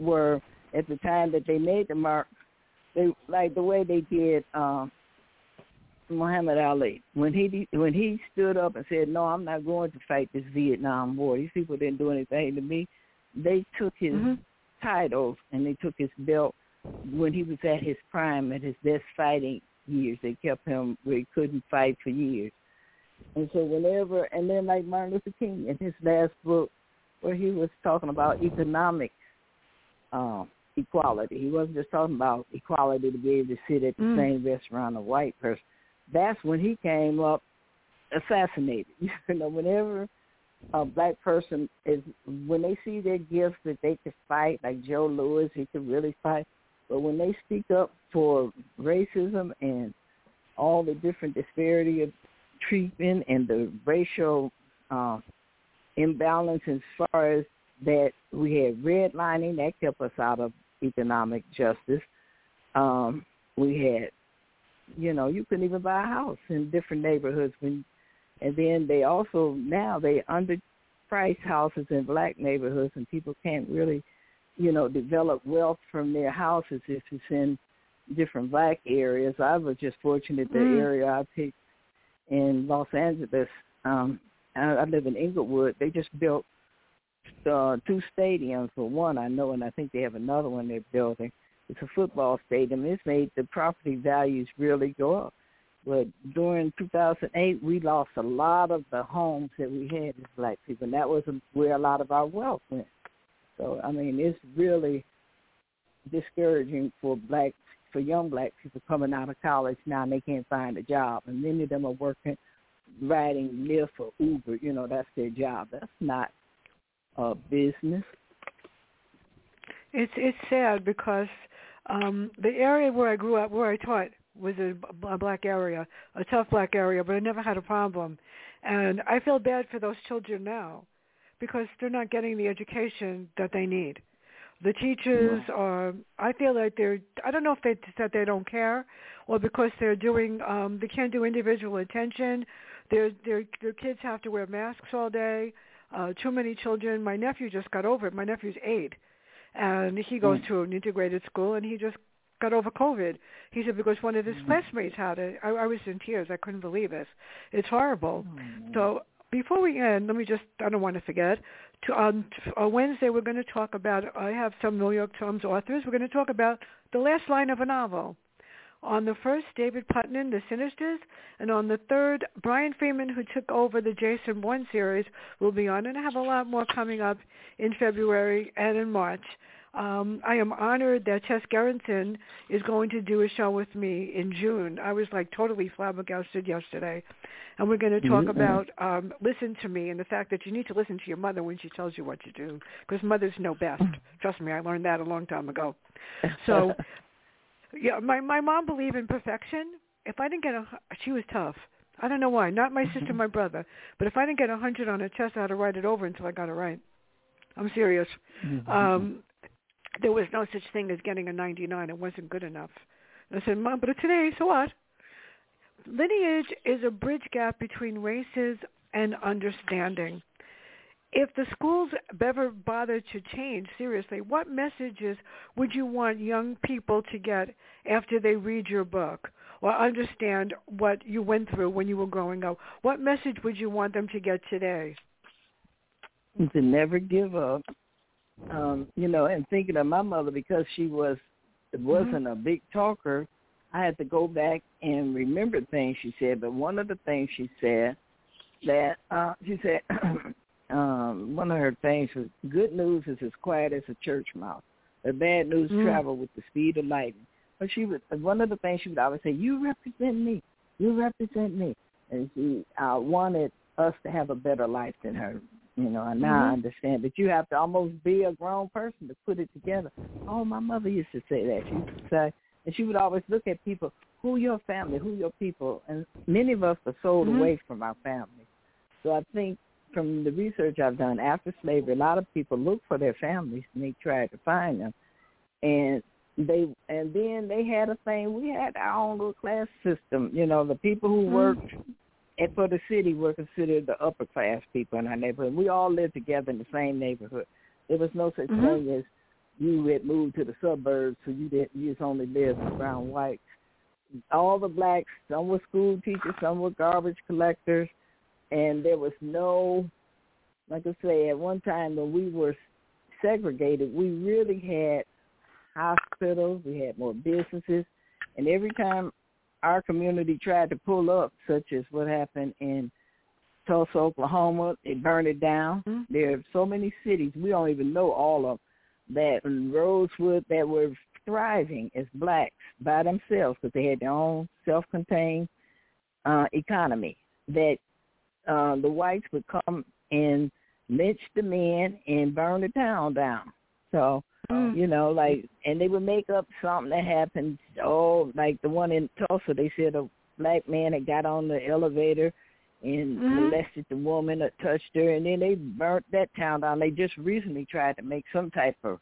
were, at the time that they made the mark, they like the way they did um Muhammad Ali when he when he stood up and said, "No, I'm not going to fight this Vietnam War. These people didn't do anything to me." They took his mm-hmm. titles and they took his belt when he was at his prime, at his best fighting years. They kept him where he couldn't fight for years. And so whenever, and then like Martin Luther King in his last book, where he was talking about economic um, equality. He wasn't just talking about equality to be able to sit at the mm. same restaurant a white person that's when he came up assassinated. You know, whenever a black person is when they see their gifts that they could fight, like Joe Louis, he could really fight. But when they speak up for racism and all the different disparity of treatment and the racial uh, imbalance as far as that we had redlining that kept us out of economic justice. Um, we had you know, you couldn't even buy a house in different neighborhoods when and then they also now they underprice houses in black neighborhoods and people can't really, you know, develop wealth from their houses if it's in different black areas. I was just fortunate the mm. area I picked in Los Angeles, um I, I live in Inglewood, they just built uh, two stadiums for one I know and I think they have another one they're building it's a football stadium. It's made the property values really go up. But during 2008, we lost a lot of the homes that we had as black people, and that was where a lot of our wealth went. So, I mean, it's really discouraging for black for young black people coming out of college now and they can't find a job, and many of them are working, riding Lyft or Uber. You know, that's their job. That's not a business. It's it's sad because um, the area where I grew up, where I taught, was a, a black area, a tough black area, but I never had a problem. And I feel bad for those children now because they're not getting the education that they need. The teachers yeah. are, I feel like they're, I don't know if they said they don't care or because they're doing, um, they can't do individual attention. Their, their, their kids have to wear masks all day. Uh, too many children. My nephew just got over it. My nephew's eight and he goes mm. to an integrated school, and he just got over COVID. He said because one of his mm. classmates had it. I, I was in tears. I couldn't believe it. It's horrible. Mm. So before we end, let me just, I don't want to forget, to, um, on, on Wednesday we're going to talk about, I have some New York Times authors, we're going to talk about the last line of a novel. On the first, David Putnam, The Sinisters, and on the third, Brian Freeman, who took over the Jason Bourne series, will be on. And I have a lot more coming up in February and in March. Um, I am honored that Tess Gerritsen is going to do a show with me in June. I was like totally flabbergasted yesterday. And we're going to talk mm-hmm. about um, listen to me and the fact that you need to listen to your mother when she tells you what to do because mothers know best. Trust me, I learned that a long time ago. So, yeah, my my mom believed in perfection. If I didn't get a, she was tough. I don't know why. Not my sister, my brother. But if I didn't get a hundred on a test, I had to write it over until I got it right. I'm serious. Mm-hmm. Um, there was no such thing as getting a 99. It wasn't good enough. And I said, Mom, but today, so what? Lineage is a bridge gap between races and understanding. If the schools ever bothered to change, seriously, what messages would you want young people to get after they read your book or understand what you went through when you were growing up? What message would you want them to get today? To never give up um, you know, and thinking of my mother because she was wasn't mm-hmm. a big talker, I had to go back and remember things she said. But one of the things she said that uh, she said um, one of her things was good news is as quiet as a church mouse. The bad news mm-hmm. travel with the speed of lightning. But she would one of the things she would always say, "You represent me. You represent me," and she uh, wanted us to have a better life than her you know, and now mm-hmm. I understand that you have to almost be a grown person to put it together. Oh, my mother used to say that. She used to say, and she would always look at people, who your family, who your people, and many of us are sold mm-hmm. away from our family. So I think from the research I've done after slavery, a lot of people look for their families and they try to find them, and they and then they had a thing. We had our own little class system. You know, the people who mm-hmm. worked and for the city were considered the upper class people in our neighborhood. We all lived together in the same neighborhood. There was no such mm-hmm. thing as you had moved to the suburbs, so you didn't you just only lived around whites. All the blacks, some were school teachers, some were garbage collectors, and there was no, like I say, at one time when we were segregated, we really had hospitals, we had more businesses, and every time our community tried to pull up, such as what happened in Tulsa, Oklahoma. They burned it down. Mm-hmm. There are so many cities we don't even know all of that in Rosewood that were thriving as blacks by themselves because they had their own self-contained uh, economy. That uh, the whites would come and lynch the men and burn the town down. So Mm. You know, like, and they would make up something that happened. Oh, like the one in Tulsa, they said a black man had got on the elevator and mm-hmm. molested the woman that touched her, and then they burnt that town down. They just recently tried to make some type of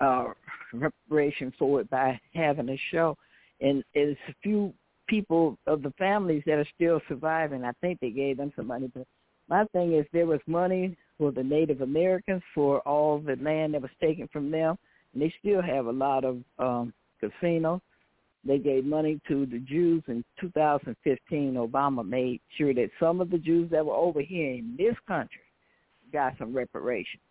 uh reparation for it by having a show, and there's a few people of the families that are still surviving. I think they gave them some money, but my thing is there was money for the Native Americans for all the land that was taken from them. And they still have a lot of um, casinos. They gave money to the Jews in 2015. Obama made sure that some of the Jews that were over here in this country got some reparations.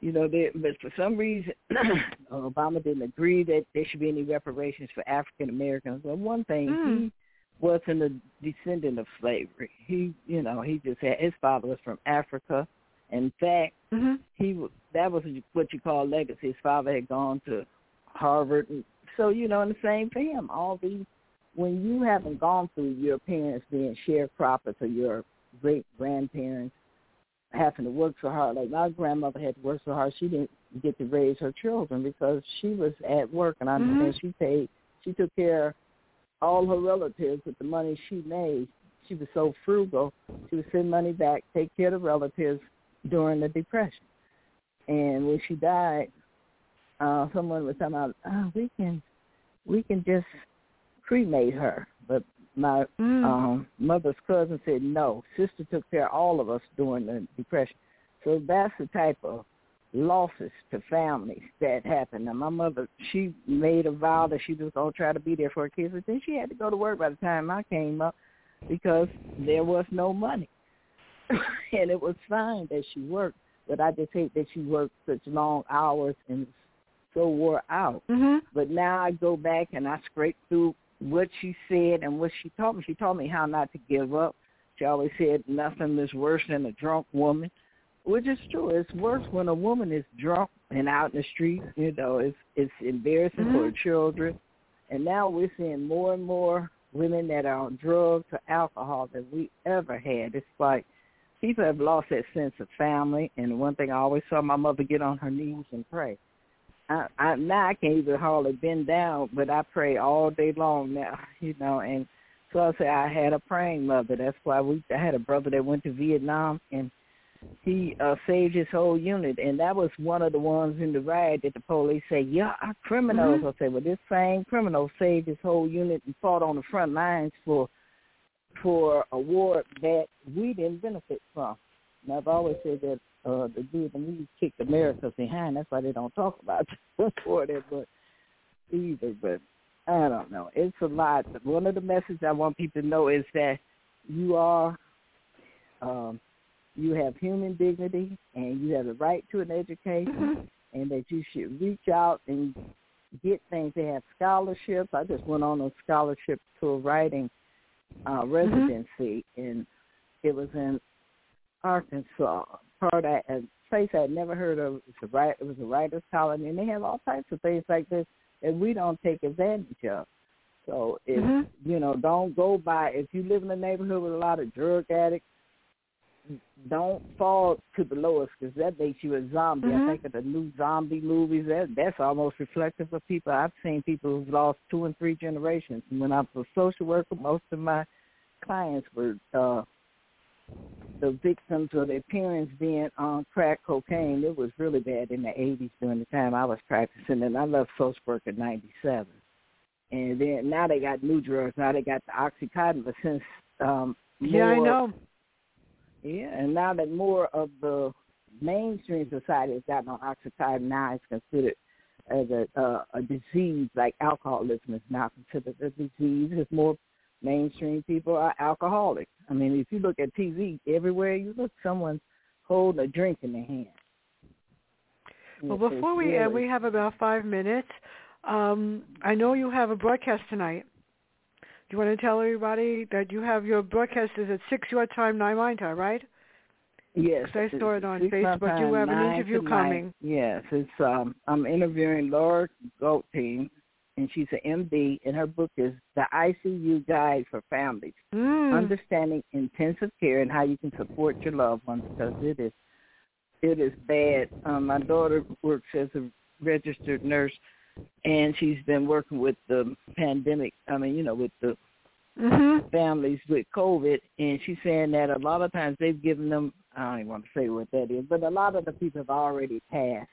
You know, they, but for some reason, Obama didn't agree that there should be any reparations for African Americans. Well, one thing mm. he wasn't a descendant of slavery. He, you know, he just had his father was from Africa. In fact, mm-hmm. he that was what you call legacy. His father had gone to Harvard, and so you know, in the same for him. All these, when you haven't gone through your parents being sharecroppers or your great grandparents having to work so hard. Like my grandmother had to work so hard, she didn't get to raise her children because she was at work, and I mm-hmm. she paid, she took care all her relatives with the money she made. She was so frugal. She would send money back, take care of the relatives during the depression. And when she died, uh, someone was talking about, oh, we can, we can just cremate her. But my mm. um, mother's cousin said no. Sister took care of all of us during the depression. So that's the type of losses to families that happened. Now, my mother, she made a vow that she was going to try to be there for her kids, but then she had to go to work by the time I came up because there was no money. and it was fine that she worked, but I just hate that she worked such long hours and so wore out. Mhm. But now I go back and I scrape through what she said and what she taught me. She taught me how not to give up. She always said nothing is worse than a drunk woman, which is true. It's worse when a woman is drunk and out in the street. You know, it's it's embarrassing for her children. And now we're seeing more and more women that are on drugs or alcohol than we ever had. It's like people have lost that sense of family. And one thing I always saw my mother get on her knees and pray. I, I now I can't even hardly bend down, but I pray all day long now, you know. And so I say I had a praying mother. That's why we. I had a brother that went to Vietnam, and he uh, saved his whole unit. And that was one of the ones in the riot that the police say, "Yeah, our criminals." Mhm. I say, "Well, this same criminal saved his whole unit and fought on the front lines for for a war that we didn't benefit from." And I've always said that uh, the Vietnamese kicked America behind. That's why they don't talk about for that, but either. But I don't know. It's a lot. But one of the messages I want people to know is that you are, um, you have human dignity, and you have the right to an education, and that you should reach out and get things. They have scholarships. I just went on a scholarship to a writing uh, residency, and it was in Arkansas, part of a place I had never heard of. It's a right, it was a writers' colony, and they have all types of things like this that we don't take advantage of. So if Mhm. you know, don't go by. If you live in a neighborhood with a lot of drug addicts, don't fall to the lowest because that makes you a zombie. Mhm. I think of the new zombie movies. That that's almost reflective of people. I've seen people who've lost two and three generations. And when I was a social worker, most of my clients were uh the victims of their parents being on crack cocaine. It was really bad in the 80s during the time I was practicing, and I left social work in 97. And then now they got new drugs. Now they got the Oxycontin, but since um, Yeah, I know. Yeah, and now that more of the mainstream society has gotten on Oxycontin, now it's considered as a uh, a disease like alcoholism is now considered a disease. Because more mainstream people are alcoholics. I mean, if you look at TV, everywhere you look, someone's holding a drink in their hand. Well, before we end, we have about five minutes. Um, I know you have a broadcast tonight. Do you want to tell everybody that you have your broadcast is at six your time, nine my time, right? Yes. I saw it on Facebook. You have an interview coming. Yes, it's um I'm interviewing Laura Goldstein, and she's an MD, and her book is The ICU Guide for Families: Mm. Understanding Intensive Care and How You Can Support Your Loved Ones, because it is it is bad. Um, my daughter works as a registered nurse, and she's been working with the pandemic. I mean, you know, with the Mhm. families with COVID, and she's saying that a lot of times they've given them, I don't even want to say what that is, but a lot of the people have already passed.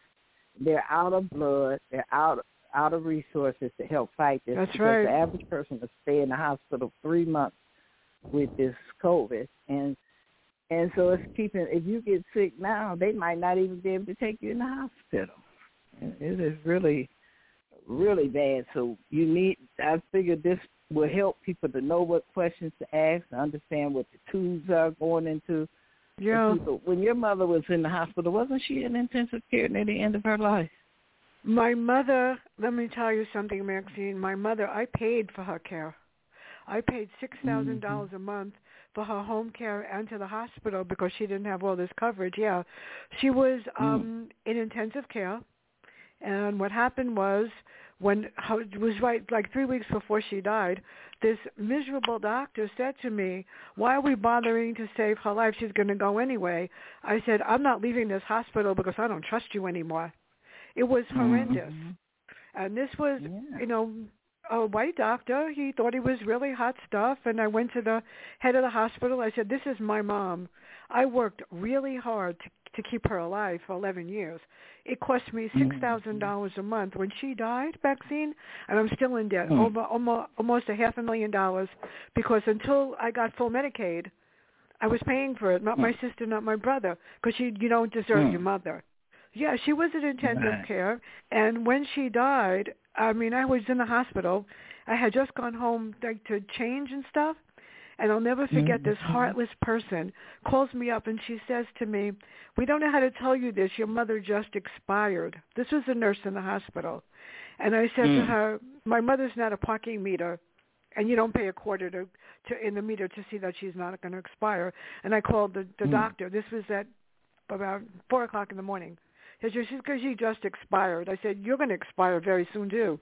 They're out of blood, they're out out of resources to help fight this. That's because right. The average person will stay in the hospital three months with this COVID, and and so it's keeping. If you get sick now, they might not even be able to take you in the hospital. It is really, really bad. So you need. I figured this will help people to know what questions to ask, to understand what the tools are going into. Yeah. When your mother was in the hospital, wasn't she in intensive care near the end of her life? My mother, let me tell you something, Maxine. My mother, I paid for her care. I paid six thousand dollars a month for her home care and to the hospital because she didn't have all this coverage. Yeah, she was um in intensive care, and what happened was when it was right like three weeks before she died, this miserable doctor said to me, "Why are we bothering to save her life? She's going to go anyway." I said, "I'm not leaving this hospital because I don't trust you anymore." It was horrendous. Mhm. And this was, Yeah. you know, a white doctor. He thought he was really hot stuff. And I went to the head of the hospital. I said, this is my mom. I worked really hard to, to keep her alive for 11 years. It cost me hmm. $6,000 a month. When she died, Maxine, and I'm still in debt, Mm. over almost, almost a half a million dollars, because until I got full Medicaid, I was paying for it, not my hmm. sister, not my brother, because you, you don't deserve hmm. your mother. Yeah, she was in intensive Right. care, and when she died, I mean, I was in the hospital. I had just gone home like to change and stuff, And I'll never forget mm-hmm. this heartless person calls me up and she says to me, "We don't know how to tell you this. Your mother just expired." This was a nurse in the hospital. And I said mm. to her, "My mother's not a parking meter." And you don't pay a quarter to, to in the meter to see that she's not going to expire. And I called the, the mm. doctor. This was at about four o'clock in the morning. He said, because she just expired. I said, you're going to expire very soon too.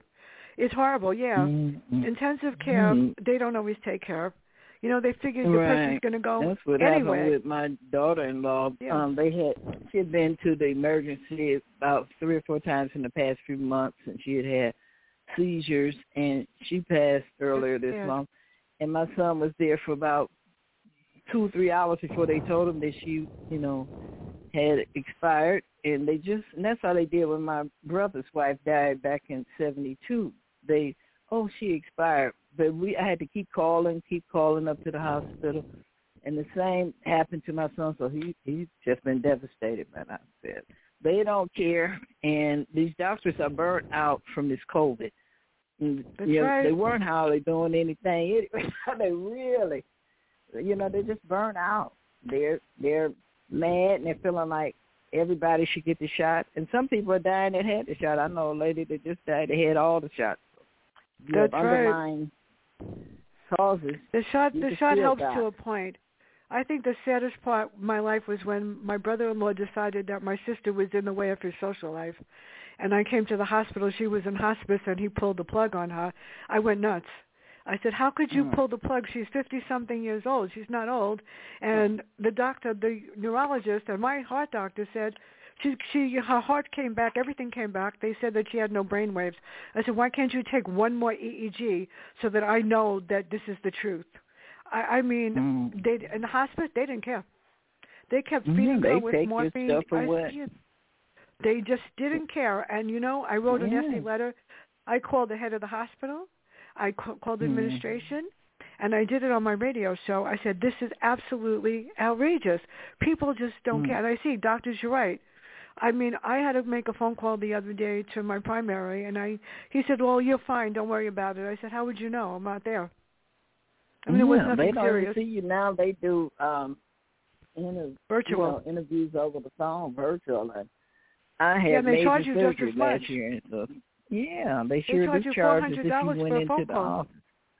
It's horrible, yeah. Mm-hmm. Intensive care, mm-hmm. they don't always take care. You know, they figure the right. person's going to go That's what anyway. happened with my daughter-in-law. Yeah. Um, they had she had been to the emergency about three or four times in the past few months, and she had had seizures, and she passed earlier this yeah. month. And my son was there for about two or three hours before they told him that she, you know, had expired, and they just and that's how they did when my brother's wife died back in '72. They oh she expired, but we I had to keep calling, keep calling up to the hospital, and the same happened to my son. So he he's just been devastated by that. Said they don't care, and these doctors are burnt out from this COVID. And, That's you know, right. They weren't hardly doing anything. they really, you know, they just burnt out. They're they're mad and they're feeling like everybody should get the shot. And some people are dying that had the shot. I know a lady that just died that had all the shots. You That's have underlying. Causes. The shot the shot helps die. to a point. I think the saddest part of my life was when my brother-in-law decided that my sister was in the way of his social life. And I came to the hospital. She was in hospice, and he pulled the plug on her. I went nuts. I said, "How could you Mm. pull the plug? She's fifty-something years old. She's not old." And the doctor, the neurologist, and my heart doctor said, "She, she, her heart came back. Everything came back. They said that she had no brain waves." I said, "Why can't you take one more EEG so that I know that this is the truth?" I, I mean, Mm. they in the hospice they didn't care. They kept Mm, feeding they her with morphine. I. They just didn't care. And you know, I wrote an Yeah. essay letter. I called the head of the hospital. I ca- called Mm. administration. And I did it on my radio show. I said, this is absolutely outrageous. People just don't Mm. care. And I see, doctors, you're right. I mean, I had to make a phone call the other day to my primary, and I he said, "Well, you're fine. Don't worry about it." I said, "How would you know? I'm not there." I mean, it was nothing they don't serious. see you now. They do um, inter- Virtual. you know, interviews over the phone, virtual. And I had Yeah, major charge surgery last year, so yeah, they They charge do you charge us if you $400 went for a into phone the office.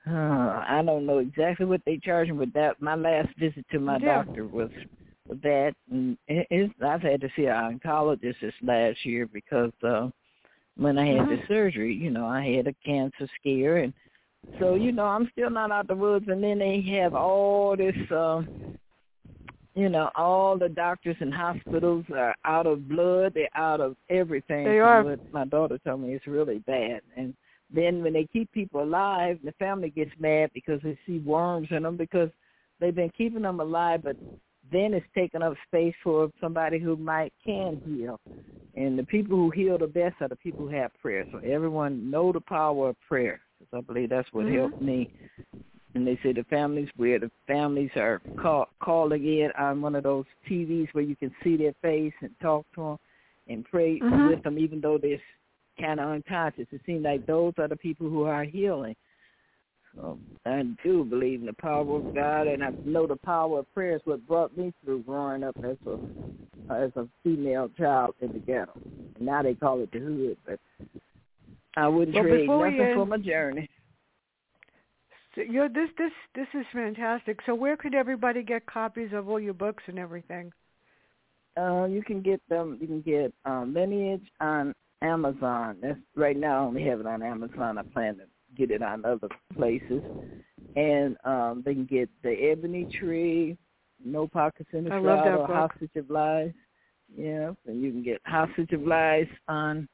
Uh, I don't know exactly what they charge me, but that my last visit to my Yeah. doctor was that, and it, it's, I've had to see an oncologist this last year because uh, when I had the Mhm. surgery, you know, I had a cancer scare, and so you know, I'm still not out the woods. And then they have all this, uh, you know, all the doctors and hospitals are out of blood. They're out of everything. They are. What my daughter told me it's really bad, and then when they keep people alive, the family gets mad because they see worms in them because they've been keeping them alive, but then it's taking up space for somebody who might can heal. And the people who heal the best are the people who have prayer. So everyone know the power of prayer. Because I believe that's what Mhm. helped me. And they say the families where the families are call, calling in on one of those TVs where you can see their face and talk to them and pray Mhm. with them, even though they're kind of unconscious. It seems like those are the people who are healing. So I do believe in the power of God, and I know the power of prayer is what brought me through growing up as a as a female child in the ghetto. Now they call it the hood, but I wouldn't Well, trade nothing for my journey. So you're, this this this is fantastic. So where could everybody get copies of all your books and everything? Uh, you can get them. You can get um, Lineage on Amazon. That's right now. I only have it on Amazon. I plan to get it on other places, and um, they can get the Ebony Tree, No Pockets in the I Shroud, or. Hostage of Lies. Yeah, and you can get Hostage of Lies on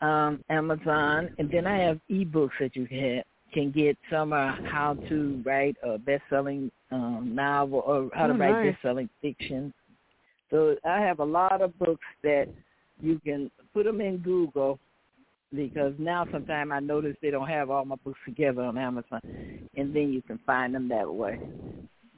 um, Amazon, and then I have ebooks that you can can get. Some are how to write a best-selling um, novel or how to Oh, write nice. best-selling fiction. So I have a lot of books that you can put them in Google because now sometimes I notice they don't have all my books together on Amazon, and then you can find them that way.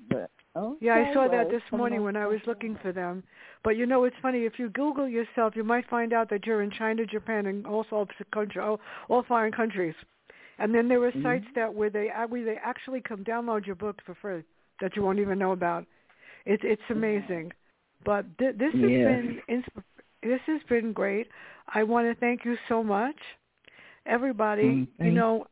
But okay, Yeah, I saw well, that this morning when I was looking for them. But you know, it's funny. If you Google yourself, you might find out that you're in China, Japan, and all sorts of country, all, all foreign countries. And then there are Mhm. sites that where they where they actually come download your books for free that you won't even know about. It's it's amazing. But th- this has Yes. been this has been great. I want to thank you so much. Everybody, Mm, you know,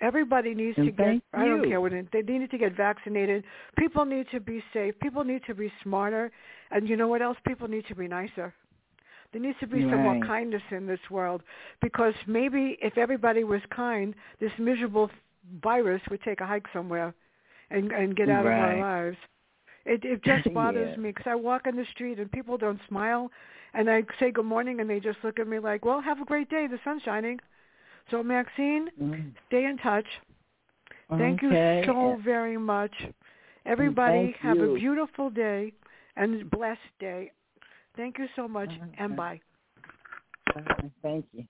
everybody needs And to get thank I don't care what it, they need to get vaccinated. People need to be safe. People need to be smarter. And you know what else? People need to be nicer. There needs to be some more kindness in this world because maybe if everybody was kind, this miserable virus would take a hike somewhere and and get out of our lives. It it just bothers Yes. me because I walk in the street and people don't smile, and I say good morning and they just look at me like, "Well, have a great day. The sun's shining." So Maxine, Mhm. stay in touch. Thank Okay. you so very much. Everybody have a beautiful day and blessed day. Thank you so much Uh-huh. and bye. Uh, Thank you.